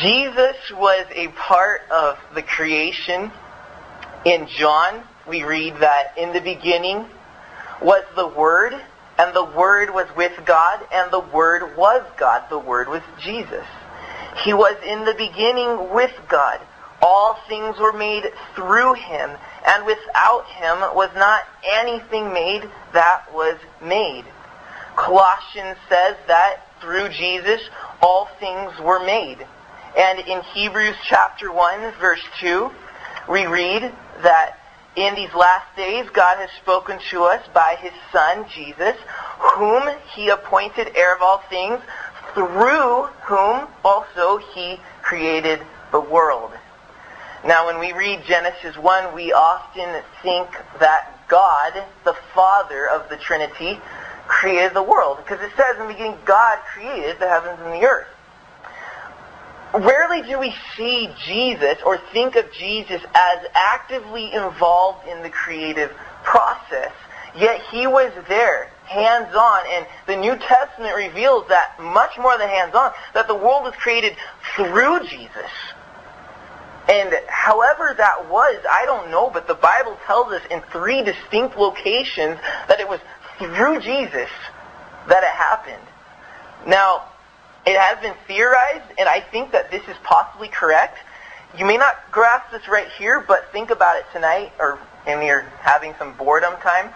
Jesus was a part of the creation. In John, we read that in the beginning was the Word, and the Word was with God, and the Word was God. The Word was Jesus. He was in the beginning with God. All things were made through him, and without him was not anything made that was made. Colossians says that through Jesus all things were made. And in Hebrews chapter 1 verse 2, we read that in these last days God has spoken to us by his Son, Jesus, whom he appointed heir of all things, through whom also he created the world. Now, when we read Genesis 1, we often think that God, the Father of the Trinity, created the world. Because it says in the beginning, God created the heavens and the earth. Rarely do we see Jesus or think of Jesus as actively involved in the creative process. Yet he was there, hands-on, and the New Testament reveals that much more than hands-on, that the world was created through Jesus. And however that was, I don't know, but the Bible tells us in three distinct locations that it was through Jesus that it happened. Now, it has been theorized, and I think that this is possibly correct. You may not grasp this right here, but think about it tonight, or when you're having some boredom time,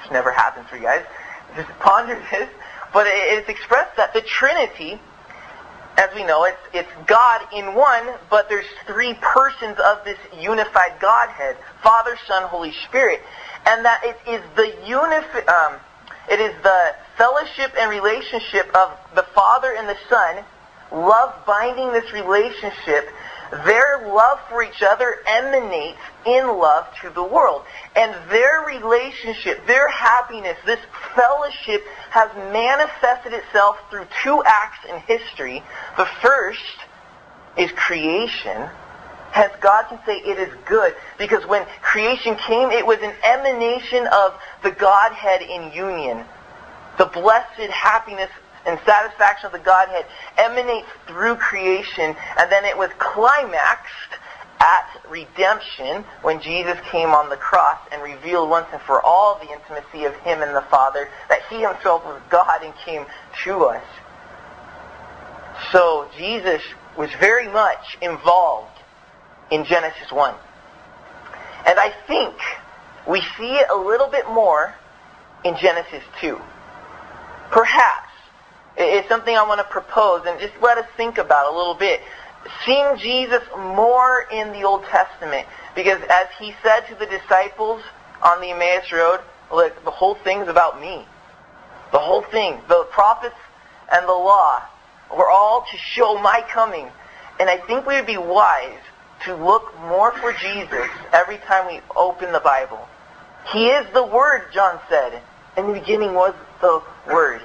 which never happens for you guys. Just ponder this. But it's expressed that the Trinity as we know, it's, it's God in one, but there's three persons of this unified Godhead, Father, Son, Holy Spirit. And that it is the unif- um, it is the fellowship and relationship of the Father and the Son, love binding this relationship their love for each other emanates in love to the world. And their relationship, their happiness, this fellowship has manifested itself through two acts in history. The first is creation. As God can say it is good. Because when creation came, it was an emanation of the Godhead in union. The blessed happiness and satisfaction of the Godhead emanates through creation, and then it was climaxed at redemption when Jesus came on the cross and revealed once and for all the intimacy of him and the Father, that he himself was God and came to us. So Jesus was very much involved in Genesis 1. And I think we see it a little bit more in Genesis 2. Perhaps it's something I want to propose and just let us think about a little bit. Seeing Jesus more in the Old Testament. Because as he said to the disciples on the Emmaus Road, look, the whole thing's about me. The whole thing. The prophets and the law were all to show my coming. And I think we would be wise to look more for Jesus every time we open the Bible. He is the Word, John said. In the beginning was the Word,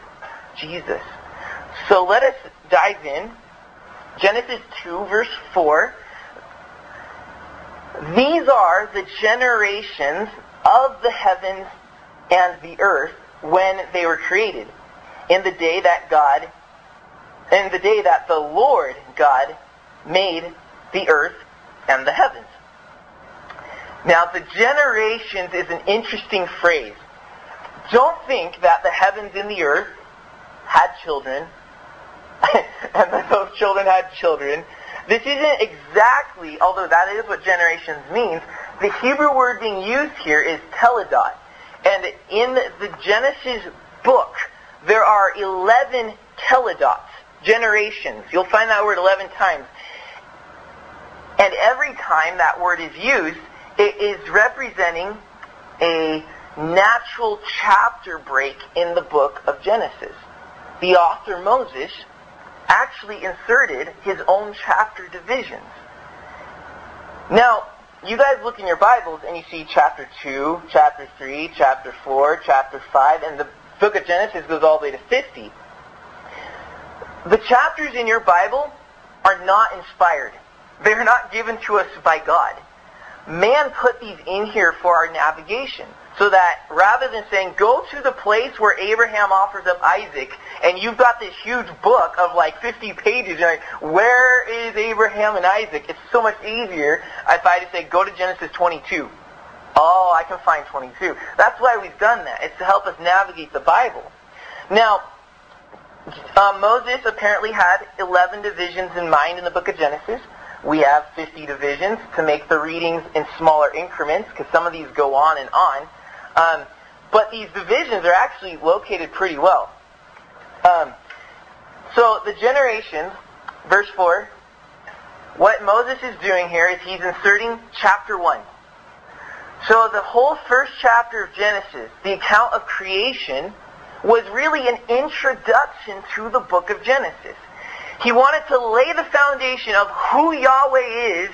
Jesus. So let us dive in. Genesis 2, verse 4. These are the generations of the heavens and the earth when they were created. In the day that God, in the day that the Lord God made the earth and the heavens. Now, the generations is an interesting phrase. Don't think that the heavens and the earth had children and that those children had children. This isn't exactly, although that is what generations means, the Hebrew word being used here is toledot. And in the Genesis book, there are 11 toledots, generations. You'll find that word 11 times. And every time that word is used, it is representing a natural chapter break in the book of Genesis. The author Moses actually inserted his own chapter divisions. Now, you guys look in your Bibles and you see chapter 2, chapter 3, chapter 4, chapter 5, and the book of Genesis goes all the way to 50. The chapters in your Bible are not inspired. They're not given to us by God. Man put these in here for our navigation. So that rather than saying, go to the place where Abraham offers up Isaac, and you've got this huge book of like 50 pages, you're like, where is Abraham and Isaac? It's so much easier if I just say, go to Genesis 22. Oh, I can find 22. That's why we've done that. It's to help us navigate the Bible. Now, uh, Moses apparently had 11 divisions in mind in the book of Genesis. We have 50 divisions to make the readings in smaller increments because some of these go on and on. Um, but these divisions are actually located pretty well. Um, so the generations, verse 4, what Moses is doing here is he's inserting chapter 1. So the whole first chapter of Genesis, the account of creation, was really an introduction to the book of Genesis. He wanted to lay the foundation of who Yahweh is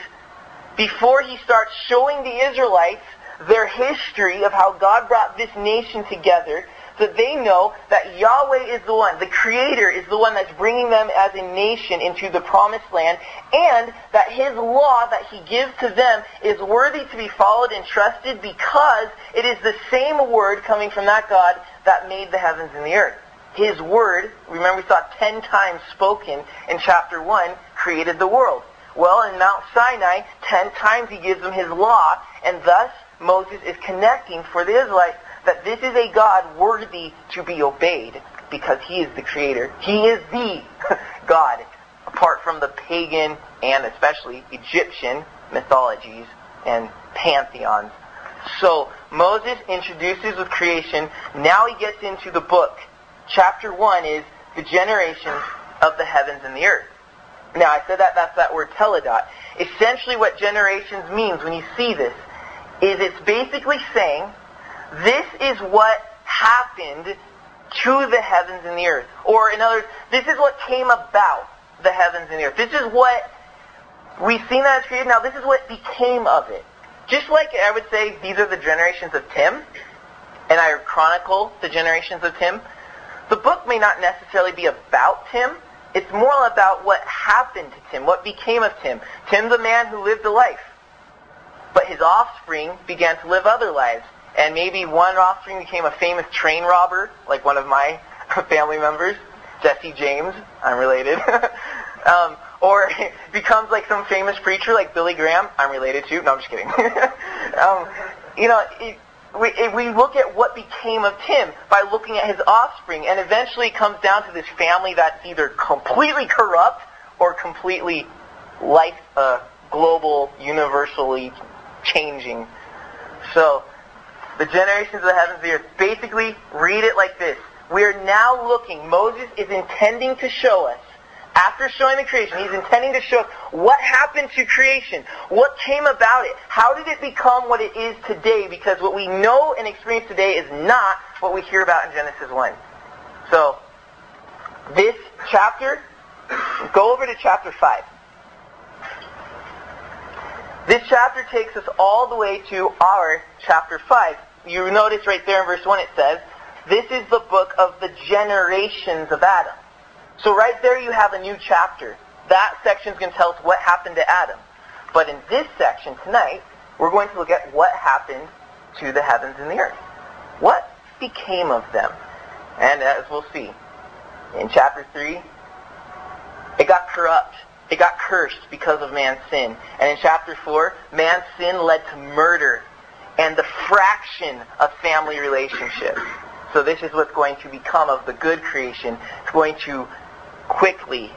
before he starts showing the Israelites their history of how God brought this nation together so that they know that Yahweh is the one, the Creator is the one that's bringing them as a nation into the promised land, and that His law that He gives to them is worthy to be followed and trusted because it is the same word coming from that God that made the heavens and the earth. His word, remember we saw ten times spoken in chapter 1, created the world. Well, in Mount Sinai, ten times he gives them his law, and thus Moses is connecting for the Israelites that this is a God worthy to be obeyed because he is the creator. He is the God, apart from the pagan and especially Egyptian mythologies and pantheons. So Moses introduces with creation. Now he gets into the book. Chapter 1 is the generations of the heavens and the earth. Now I said that that's that word toledot. Essentially what generations means when you see this is it's basically saying this is what happened to the heavens and the earth. Or in other words, this is what came about the heavens and the earth. This is what we've seen that it's created. Now this is what became of it. Just like I would say these are the generations of Tim, and I chronicle the generations of Tim, the book may not necessarily be about Tim. It's more about what happened to Tim, what became of Tim. Tim the man who lived a life. But his offspring began to live other lives. And maybe one offspring became a famous train robber, like one of my family members, Jesse James. I'm related. um, or becomes like some famous preacher like Billy Graham. I'm related to. No, I'm just kidding. um, you know, it, we, we look at what became of Tim by looking at his offspring, and eventually it comes down to this family that's either completely corrupt or completely life, uh, global, universally changing. So, the generations of the heavens and the earth. Basically, read it like this. We are now looking, Moses is intending to show us after showing the creation, he's intending to show us what happened to creation, what came about it, how did it become what it is today, because what we know and experience today is not what we hear about in Genesis 1. So, this chapter, go over to chapter 5. This chapter takes us all the way to our chapter 5. You notice right there in verse 1 it says, This is the book of the generations of Adam. So right there you have a new chapter. That section is going to tell us what happened to Adam. But in this section tonight, we're going to look at what happened to the heavens and the earth. What became of them? And as we'll see, in chapter 3, it got corrupt. It got cursed because of man's sin. And in chapter 4, man's sin led to murder and the fraction of family relationships. So this is what's going to become of the good creation. It's going to quickly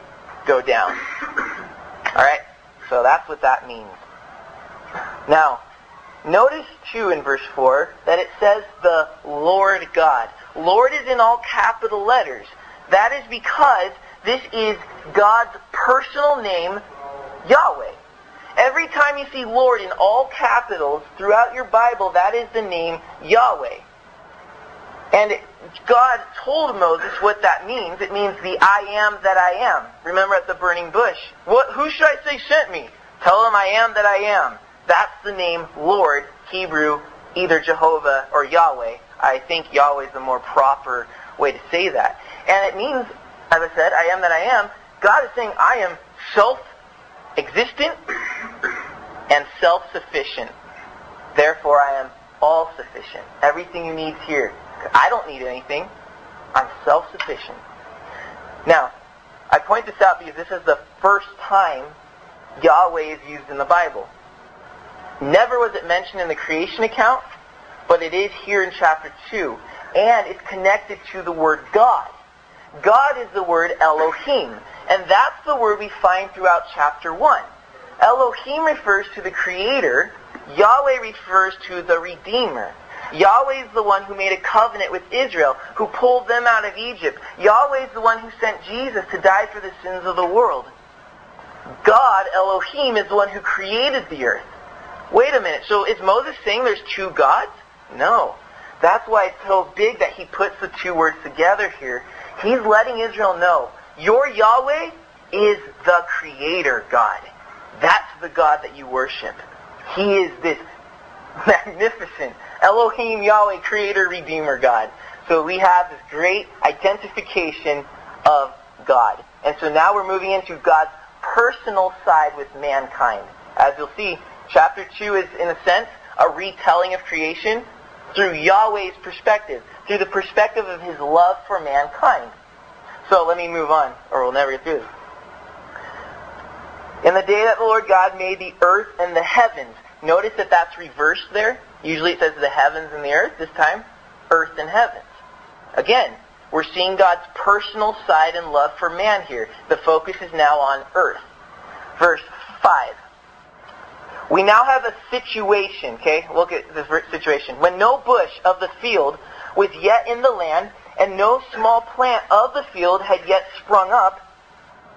go down. All right? So that's what that means. Now, notice too in verse 4 that it says the Lord God. Lord is in all capital letters. That is because this is God's personal name, Yahweh. Every time you see Lord in all capitals throughout your Bible, that is the name Yahweh. And God told Moses what that means. It means the I am that I am. Remember at the burning bush. What, who should I say sent me? Tell them I am that I am. That's the name Lord, Hebrew, either Jehovah or Yahweh. I think Yahweh is the more proper way to say that. And it means, as I said, I am that I am. God is saying I am self-existent and self-sufficient. Therefore I am all sufficient. Everything you need is here. I don't need anything. I'm self-sufficient. Now, I point this out because this is the first time Yahweh is used in the Bible. Never was it mentioned in the creation account, but it is here in chapter 2. And it's connected to the word God. God is the word Elohim. And that's the word we find throughout chapter 1. Elohim refers to the Creator. Yahweh refers to the Redeemer. Yahweh is the one who made a covenant with Israel, who pulled them out of Egypt. Yahweh is the one who sent Jesus to die for the sins of the world. God, Elohim, is the one who created the earth. Wait a minute. So is Moses saying there's two gods? No. That's why it's so big that he puts the two words together here. He's letting Israel know, your Yahweh is the creator God. That's the God that you worship. He is this magnificent Elohim, Yahweh, creator, redeemer God. So we have this great identification of God. And so now we're moving into God's personal side with mankind. As you'll see, chapter 2 is, in a sense, a retelling of creation through Yahweh's perspective, through the perspective of his love for mankind. So let me move on, or we'll never get through this. In the day that the Lord God made the earth and the heavens, notice that that's reversed there. Usually it says the heavens and the earth. This time, earth and heavens. Again, we're seeing God's personal side and love for man here. The focus is now on earth. Verse 5. We now have a situation, okay? Look at this situation. When no bush of the field was yet in the land, and no small plant of the field had yet sprung up,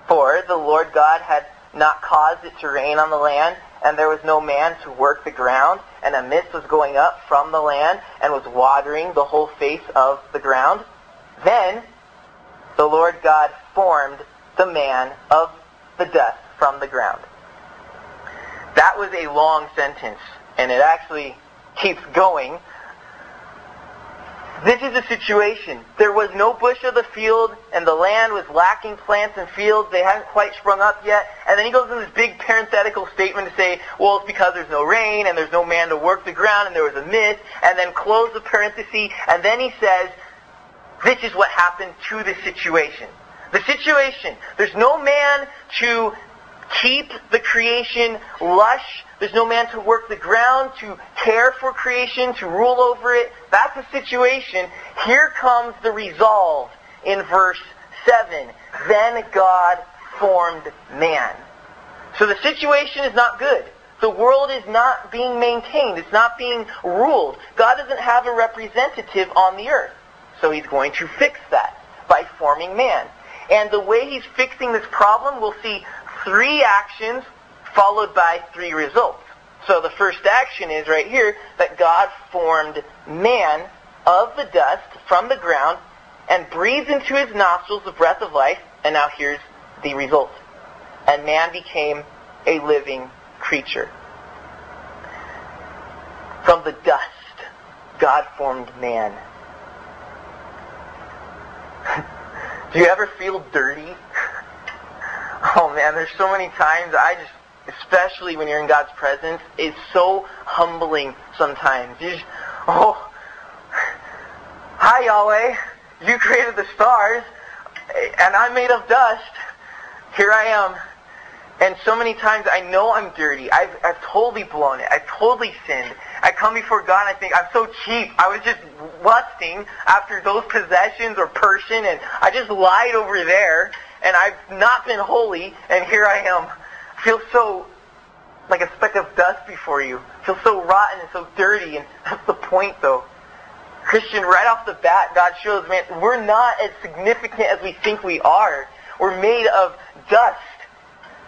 for the Lord God had not caused it to rain on the land, and there was no man to work the ground, and a mist was going up from the land and was watering the whole face of the ground. Then the Lord God formed the man of the dust from the ground. That was a long sentence, and it actually keeps going. This is a situation. There was no bush of the field, and the land was lacking plants and fields. They hadn't quite sprung up yet. And then he goes in this big parenthetical statement to say, well, it's because there's no rain, and there's no man to work the ground, and there was a mist, and then close the parenthesis, and then he says, this is what happened to the situation. The situation, there's no man to keep the creation lush. There's no man to work the ground, to care for creation, to rule over it. That's the situation. Here comes the resolve in verse 7. Then God formed man. So the situation is not good. The world is not being maintained. It's not being ruled. God doesn't have a representative on the earth. So he's going to fix that by forming man. And the way he's fixing this problem, we'll see three actions followed by three results. So the first action is right here that God formed man of the dust from the ground and breathed into his nostrils the breath of life. And now here's the result. And man became a living creature. From the dust, God formed man. Do you ever feel dirty? Oh man, there's so many times I just, especially when you're in God's presence, it's so humbling sometimes. You just, oh, hi Yahweh, you created the stars, and I'm made of dust. Here I am. And so many times I know I'm dirty. I've, I've totally blown it. I've totally sinned. I come before God and I think, I'm so cheap. I was just lusting after those possessions or person and I just lied over there and I've not been holy, and here I am. I feel so like a speck of dust before you. I feel so rotten and so dirty, and that's the point, though. Christian, right off the bat, God shows, man, we're not as significant as we think we are. We're made of dust.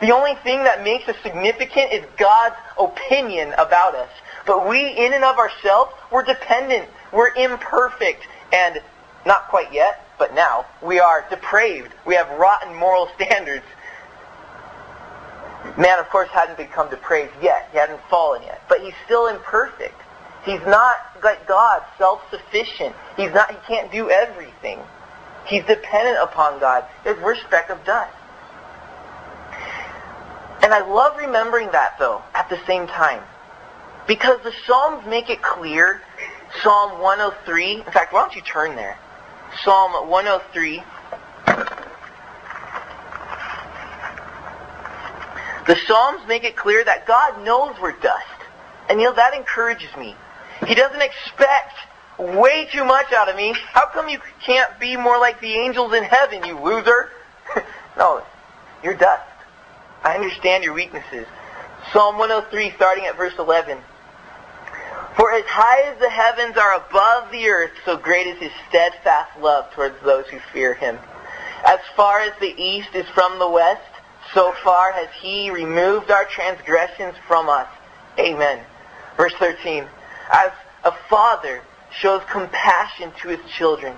The only thing that makes us significant is God's opinion about us. But we, in and of ourselves, we're dependent. We're imperfect. And not quite yet, but now we are depraved. We have rotten moral standards. Man, of course, hadn't become depraved yet. He hadn't fallen yet. But he's still imperfect. He's not like God, self-sufficient. He's not, he can't do everything. He's dependent upon God. There's respect of dust. And I love remembering that, though, at the same time. Because the Psalms make it clear Psalm 103. In fact, why don't you turn there? Psalm 103. The Psalms make it clear that God knows we're dust. And you know, that encourages me. He doesn't expect way too much out of me. How come you can't be more like the angels in heaven, you loser? no, you're dust. I understand your weaknesses. Psalm 103, starting at verse 11. For as high as the heavens are above the earth, so great is his steadfast love towards those who fear him. As far as the east is from the west, so far has he removed our transgressions from us. Amen. Verse 13. As a father shows compassion to his children,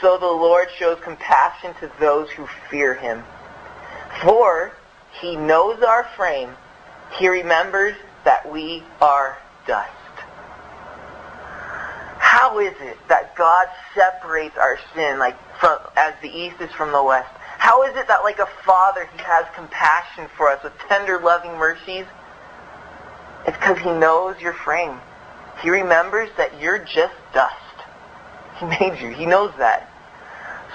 so the Lord shows compassion to those who fear him. For he knows our frame. He remembers that we are dust. How is it that God separates our sin like from, as the east is from the west? How is it that like a father he has compassion for us with tender loving mercies? It's because he knows your frame. He remembers that you're just dust. He made you. He knows that.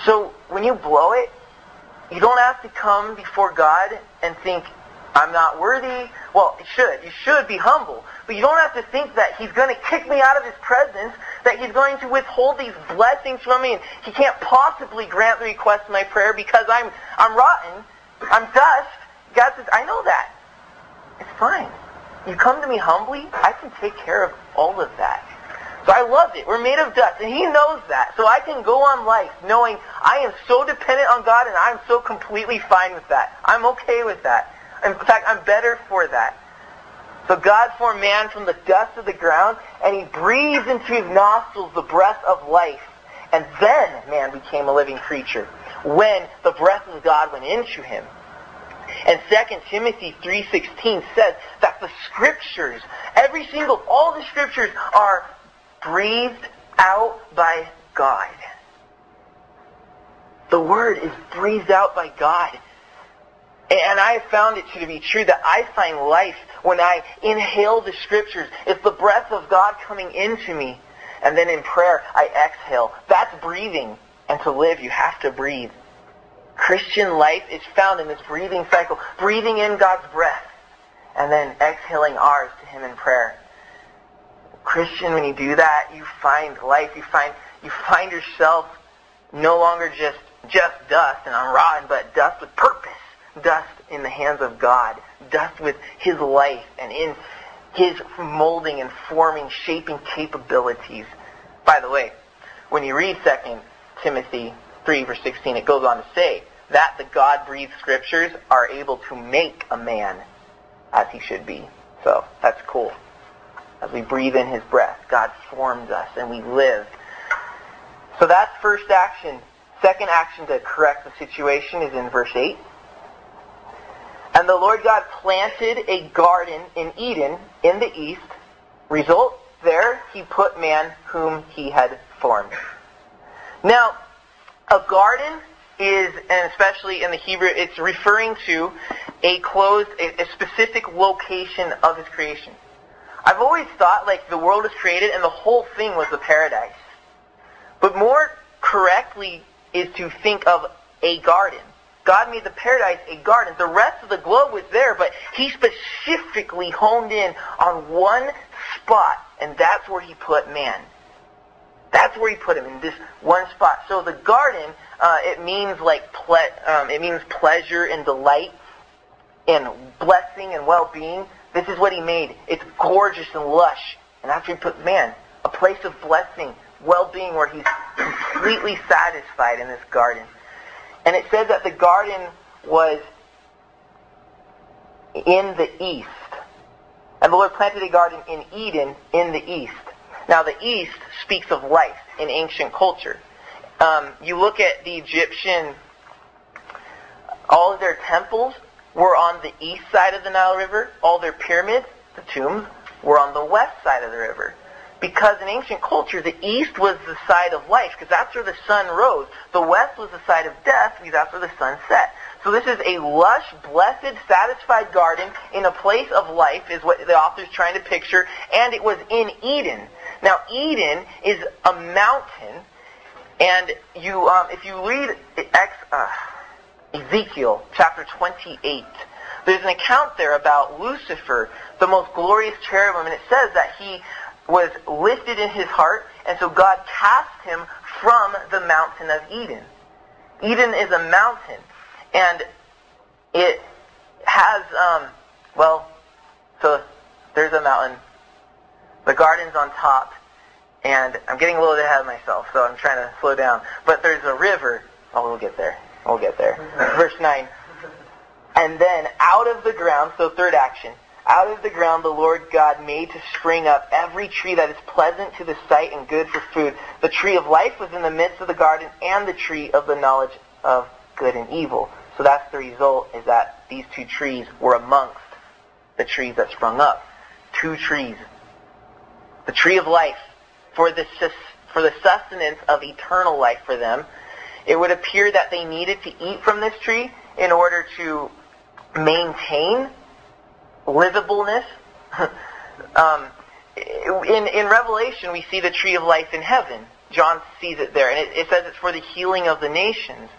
So when you blow it, you don't have to come before God and think, I'm not worthy. Well, you should. You should be humble. But you don't have to think that he's going to kick me out of his presence, that he's going to withhold these blessings from me, and he can't possibly grant the request of my prayer because I'm, I'm rotten. I'm dust. God says, I know that. It's fine. You come to me humbly, I can take care of all of that. So I love it. We're made of dust, and He knows that. So I can go on life knowing I am so dependent on God, and I'm so completely fine with that. I'm okay with that. In fact, I'm better for that. So God formed man from the dust of the ground, and He breathed into his nostrils the breath of life. And then man became a living creature when the breath of God went into him. And 2 Timothy 3.16 says that the scriptures, every single, all the scriptures are breathed out by God. The word is breathed out by God. And I have found it to be true that I find life when I inhale the scriptures. It's the breath of God coming into me. And then in prayer, I exhale. That's breathing. And to live, you have to breathe. Christian life is found in this breathing cycle. Breathing in God's breath. And then exhaling ours to Him in prayer. Christian, when you do that, you find life. You find, you find yourself no longer just, just dust and I'm rotten, but dust with purpose dust in the hands of God, dust with His life and in His molding and forming, shaping capabilities. By the way, when you read 2 Timothy 3 verse 16, it goes on to say that the God-breathed scriptures are able to make a man as he should be. So that's cool. As we breathe in his breath, God forms us and we live. So that's first action. Second action to correct the situation is in verse 8. And the Lord God planted a garden in Eden in the east. Result, there he put man whom he had formed. Now, a garden is, and especially in the Hebrew, it's referring to a closed, a, a specific location of his creation. I've always thought like the world was created and the whole thing was a paradise. But more correctly is to think of a garden. God made the paradise a garden. The rest of the globe was there, but he specifically honed in on one spot, and that's where he put man. That's where he put him in this one spot. So the garden, uh, it means like ple- um, it means pleasure and delight and blessing and well-being. This is what he made. It's gorgeous and lush, and where he put man, a place of blessing, well-being, where he's completely satisfied in this garden. And it says that the garden was in the east. And the Lord planted a garden in Eden in the east. Now the east speaks of life in ancient culture. Um, you look at the Egyptian, all of their temples were on the east side of the Nile River. All their pyramids, the tombs, were on the west side of the river. Because in ancient culture, the east was the side of life, because that's where the sun rose. The west was the side of death, because that's where the sun set. So this is a lush, blessed, satisfied garden in a place of life, is what the author is trying to picture, and it was in Eden. Now, Eden is a mountain, and you, um, if you read Ex, uh, Ezekiel chapter 28, there's an account there about Lucifer, the most glorious cherubim, and it says that he was lifted in his heart, and so God cast him from the mountain of Eden. Eden is a mountain, and it has, um, well, so there's a mountain. The garden's on top, and I'm getting a little bit ahead of myself, so I'm trying to slow down. But there's a river. Oh, we'll get there. We'll get there. Verse 9. And then out of the ground, so third action, out of the ground the Lord God made to spring up every tree that is pleasant to the sight and good for food. The tree of life was in the midst of the garden, and the tree of the knowledge of good and evil. So that's the result, is that these two trees were amongst the trees that sprung up. Two trees. The tree of life, for the, for the sustenance of eternal life for them. It would appear that they needed to eat from this tree in order to maintain livableness. um, in, in Revelation, we see the tree of life in heaven. John sees it there, and it, it says it's for the healing of the nations.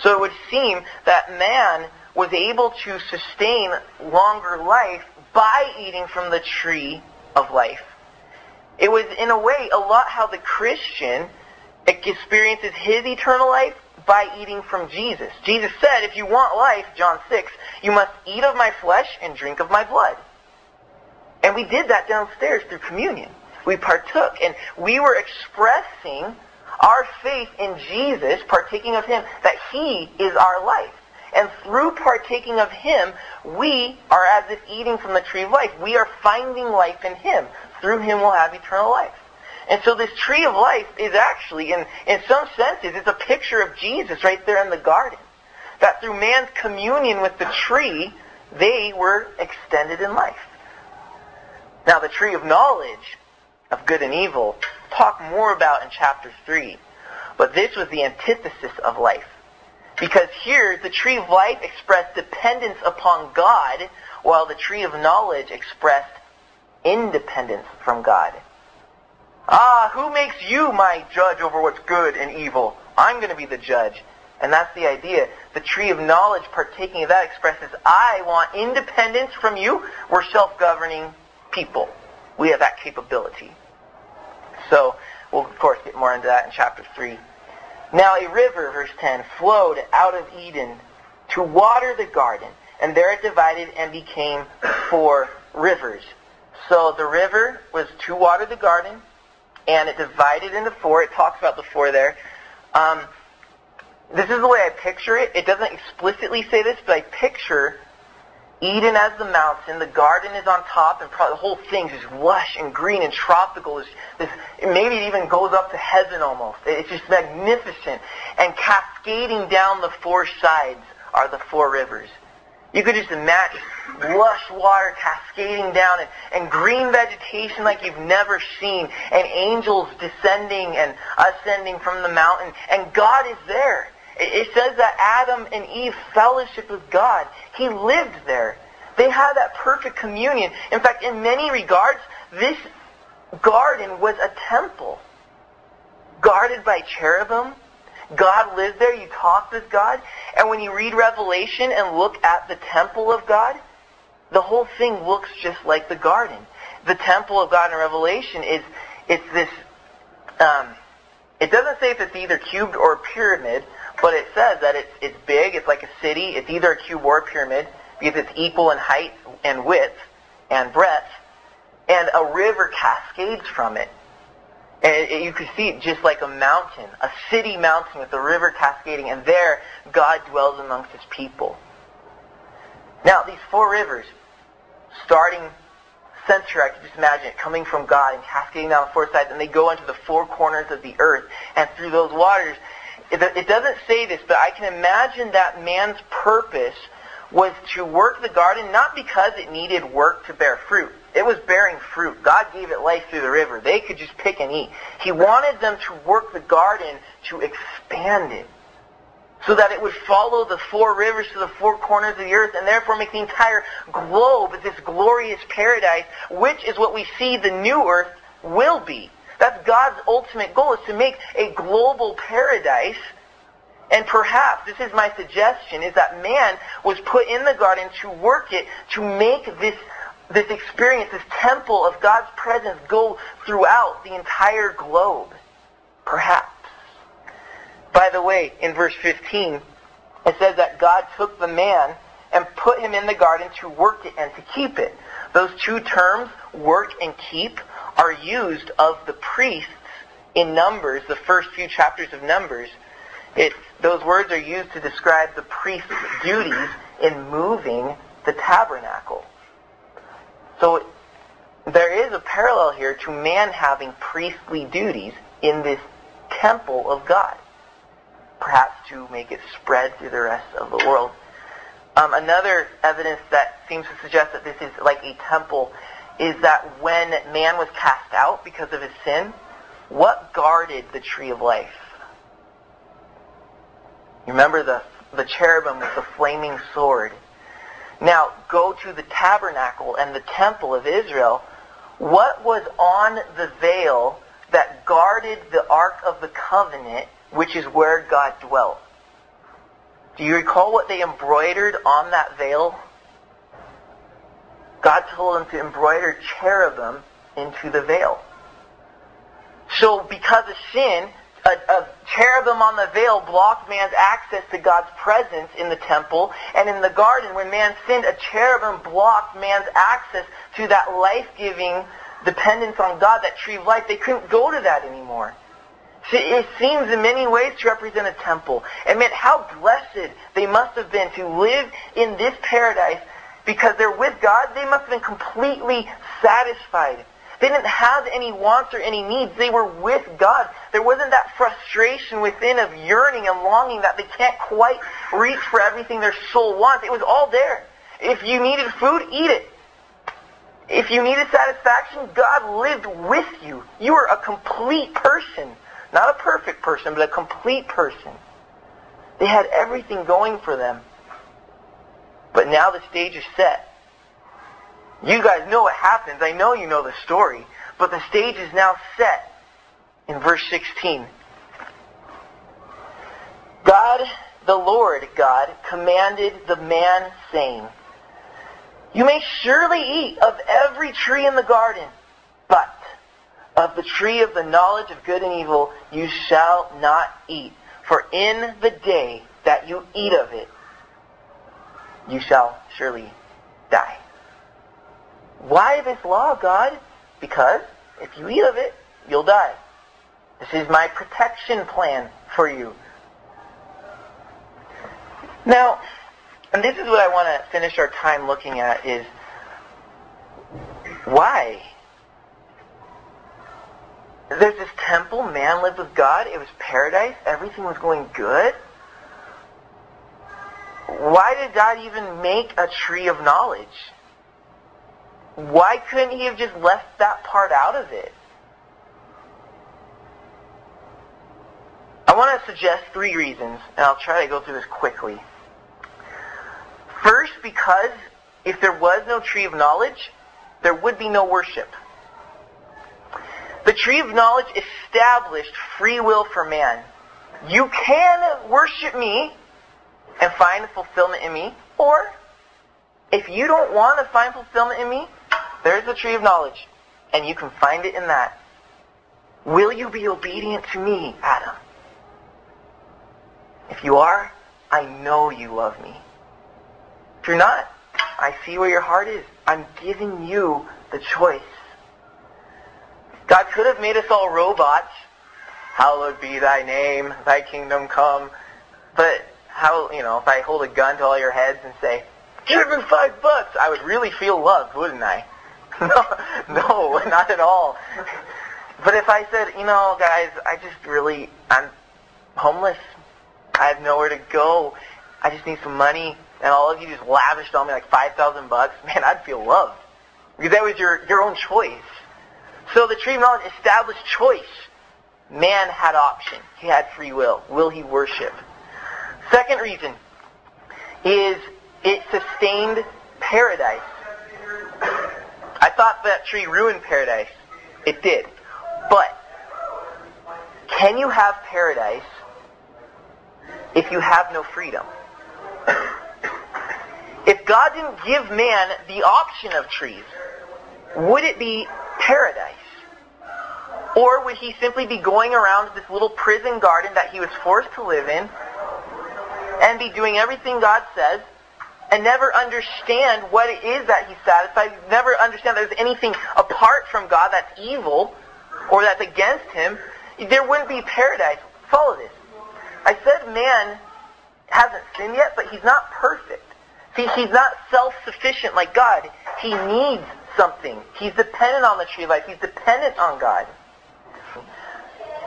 So it would seem that man was able to sustain longer life by eating from the tree of life. It was, in a way, a lot how the Christian experiences his eternal life by eating from Jesus. Jesus said, if you want life, John 6, you must eat of my flesh and drink of my blood. And we did that downstairs through communion. We partook, and we were expressing our faith in Jesus, partaking of Him, that He is our life. And through partaking of Him, we are as if eating from the tree of life. We are finding life in Him. Through Him we'll have eternal life. And so this tree of life is actually, in, in some senses, it's a picture of Jesus right there in the garden. That through man's communion with the tree, they were extended in life. Now the tree of knowledge of good and evil, talk more about in chapter 3. But this was the antithesis of life. Because here, the tree of life expressed dependence upon God, while the tree of knowledge expressed independence from God. Ah, who makes you my judge over what's good and evil? I'm going to be the judge. And that's the idea. The tree of knowledge, partaking of that, expresses, I want independence from you. We're self-governing people. We have that capability. So, we'll of course get more into that in chapter 3. Now a river, verse 10, flowed out of Eden to water the garden, and there it divided and became four rivers. So the river was to water the garden, and it divided into four. It talks about the four there. Um, this is the way I picture it. It doesn't explicitly say this, but I picture Eden as the mountain, the garden is on top, and the whole thing's just lush and green and tropical. It's this, maybe it even goes up to heaven almost. It's just magnificent. And cascading down the four sides are the four rivers. You could just imagine lush water cascading down and, and green vegetation like you've never seen and angels descending and ascending from the mountain. And God is there. It says that Adam and Eve fellowship with God. He lived there. They had that perfect communion. In fact, in many regards, this garden was a temple. Guarded by cherubim. God lived there. You talked with God. And when you read Revelation and look at the temple of God, the whole thing looks just like the garden. The temple of God in Revelation is it's this um, it doesn't say if it's either cubed or pyramid, but it says that it's, it's big, it's like a city, it's either a cube or a pyramid, because it's equal in height and width and breadth, and a river cascades from it. And you can see it just like a mountain, a city mountain with a river cascading, and there God dwells amongst his people. Now, these four rivers, starting center, I can just imagine it coming from God and cascading down the four sides, and they go into the four corners of the earth. And through those waters, it doesn't say this, but I can imagine that man's purpose was to work the garden not because it needed work to bear fruit. It was bearing fruit. God gave it life through the river. They could just pick and eat. He wanted them to work the garden to expand it so that it would follow the four rivers to the four corners of the earth and therefore make the entire globe this glorious paradise, which is what we see the new earth will be. That's God's ultimate goal is to make a global paradise. And perhaps, this is my suggestion, is that man was put in the garden to work it, to make this, this experience, this temple of God's presence go throughout the entire globe. Perhaps. By the way, in verse 15, it says that God took the man and put him in the garden to work it and to keep it. Those two terms, work and keep, are used of the priests in Numbers, the first few chapters of Numbers. Those words are used to describe the priest's duties in moving the tabernacle. So there is a parallel here to man having priestly duties in this temple of God perhaps to make it spread through the rest of the world. Um, another evidence that seems to suggest that this is like a temple is that when man was cast out because of his sin, what guarded the tree of life? You remember the, the cherubim with the flaming sword. Now, go to the tabernacle and the temple of Israel. What was on the veil that guarded the Ark of the Covenant which is where God dwelt. Do you recall what they embroidered on that veil? God told them to embroider cherubim into the veil. So because of sin, a, a, cherubim on the veil blocked man's access to God's presence in the temple. And in the garden, when man sinned, a cherubim blocked man's access to that life-giving dependence on God, that tree of life. They couldn't go to that anymore. See, It seems in many ways to represent a temple. And man, how blessed they must have been to live in this paradise because they're with God. They must have been completely satisfied. They didn't have any wants or any needs. They were with God. There wasn't that frustration within of yearning and longing that they can't quite reach for everything their soul wants. It was all there. If you needed food, eat it. If you needed satisfaction, God lived with you. You were a complete person. Not a perfect person, but a complete person. They had everything going for them. But now the stage is set. You guys know what happens. I know you know the story. But the stage is now set in verse 16. God, the Lord God, commanded the man, saying, You may surely eat of every tree in the garden, but of the tree of the knowledge of good and evil you shall not eat. For in the day that you eat of it, you shall surely die. Why this law, God? Because if you eat of it, you'll die. This is my protection plan for you. Now, and this is what I want to finish our time looking at is why there's this temple, man lived with God, it was paradise, everything was going good. Why did God even make a tree of knowledge? Why couldn't he have just left that part out of it? I want to suggest three reasons, and I'll try to go through this quickly. First, because if there was no tree of knowledge, there would be no worship. The tree of knowledge established free will for man. You can worship me and find fulfillment in me, or if you don't want to find fulfillment in me, there's the tree of knowledge, and you can find it in that. Will you be obedient to me, Adam? If you are, I know you love me. If you're not, I see where your heart is. I'm giving you the choice. God could have made us all robots. Hallowed be thy name, thy kingdom come. But how, you know, if I hold a gun to all your heads and say, give me five bucks, I would really feel loved, wouldn't I? no, no, not at all. But if I said, you know, guys, I just really, I'm homeless. I have nowhere to go. I just need some money. And all of you just lavished on me like 5,000 bucks. Man, I'd feel loved. Because that was your, your own choice. So the tree of knowledge established choice. Man had option. He had free will. Will he worship? Second reason is it sustained paradise. Thought that tree ruined paradise. It did. But can you have paradise if you have no freedom? if God didn't give man the option of trees, would it be paradise? Or would he simply be going around this little prison garden that he was forced to live in and be doing everything God says and never understand what it is that he's satisfied, never understand there's anything apart from God that's evil or that's against him, there wouldn't be paradise. Follow this. I said man hasn't sinned yet, but he's not perfect. See, he's not self-sufficient like God. He needs something. He's dependent on the tree of life. He's dependent on God.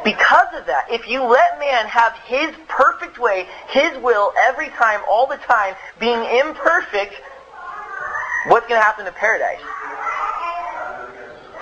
Because of that, if you let man have his perfect way, his will, every time, all the time, being imperfect, what's going to happen to paradise?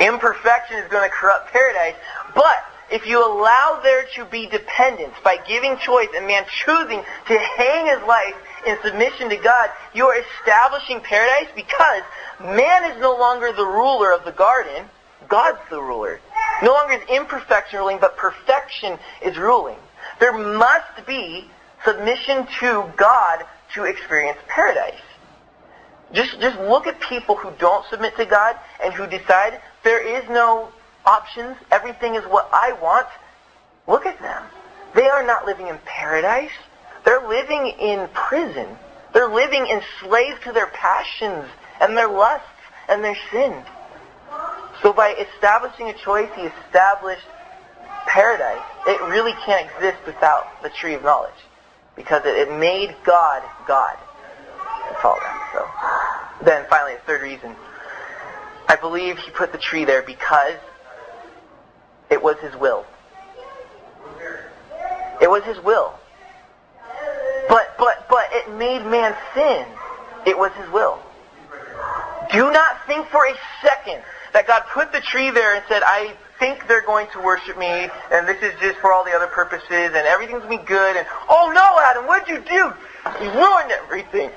Imperfection is going to corrupt paradise. But if you allow there to be dependence by giving choice and man choosing to hang his life in submission to God, you are establishing paradise because man is no longer the ruler of the garden. God's the ruler. No longer is imperfection ruling, but perfection is ruling. There must be submission to God to experience paradise. Just, just look at people who don't submit to God and who decide there is no options, everything is what I want. Look at them. They are not living in paradise. They're living in prison. They're living enslaved to their passions and their lusts and their sin. So by establishing a choice, he established paradise. It really can't exist without the tree of knowledge. Because it, it made God God. That's all that. So then finally, a third reason. I believe he put the tree there because it was his will. It was his will. But but but it made man sin. It was his will. Do not think for a second that God put the tree there and said, I think they're going to worship me, and this is just for all the other purposes, and everything's going to be good, and, oh no, Adam, what'd you do? You ruined everything.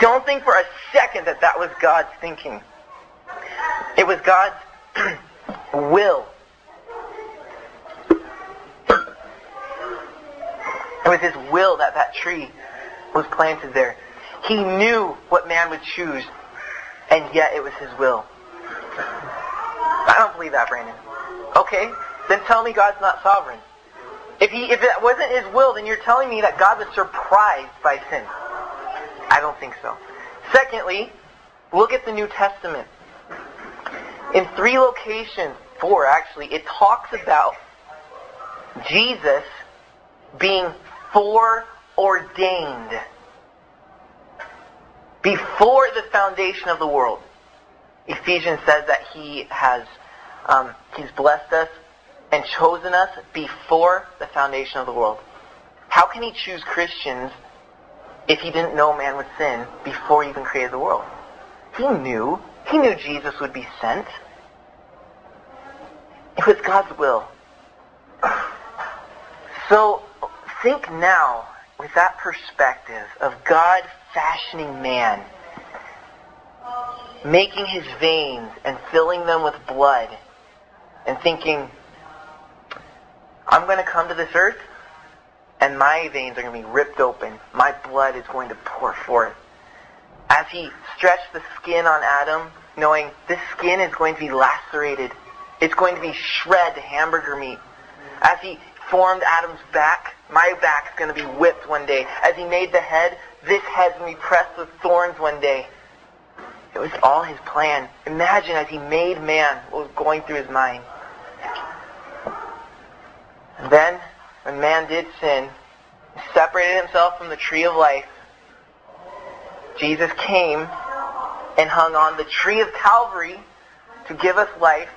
Don't think for a second that that was God's thinking. It was God's will. It was his will that that tree was planted there. He knew what man would choose, and yet it was his will. I don't believe that, Brandon. Okay, then tell me God's not sovereign. If he, if it wasn't his will, then you're telling me that God was surprised by sin. I don't think so. Secondly, look at the New Testament. In three locations, four actually, it talks about Jesus being foreordained before the foundation of the world. Ephesians says that he has um, he's blessed us and chosen us before the foundation of the world. How can he choose Christians if he didn't know man would sin before he even created the world? He knew. He knew Jesus would be sent. It was God's will. So think now with that perspective of God fashioning man making his veins and filling them with blood and thinking, I'm going to come to this earth and my veins are going to be ripped open. My blood is going to pour forth. As he stretched the skin on Adam, knowing this skin is going to be lacerated. It's going to be shred hamburger meat. As he formed Adam's back, my back's going to be whipped one day. As he made the head, this head's going to be pressed with thorns one day. It was all his plan. Imagine as he made man what was going through his mind. And then, when man did sin, separated himself from the tree of life, Jesus came and hung on the tree of Calvary to give us life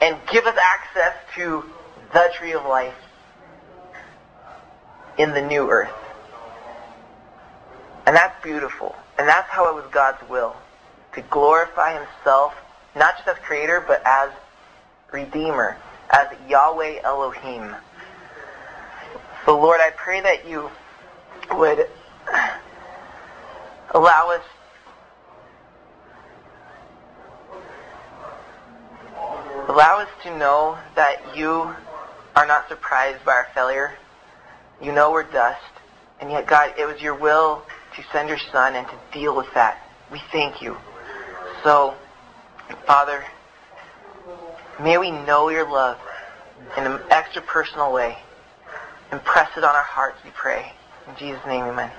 and give us access to the tree of life in the new earth. And that's beautiful. And that's how it was God's will to glorify himself, not just as creator, but as redeemer, as Yahweh Elohim. So Lord, I pray that you would allow us allow us to know that you are not surprised by our failure. You know we're dust. And yet, God, it was your will to send your son and to deal with that. We thank you. So, Father, may we know your love in an extra personal way. Impress it on our hearts, we pray. In Jesus' name, amen.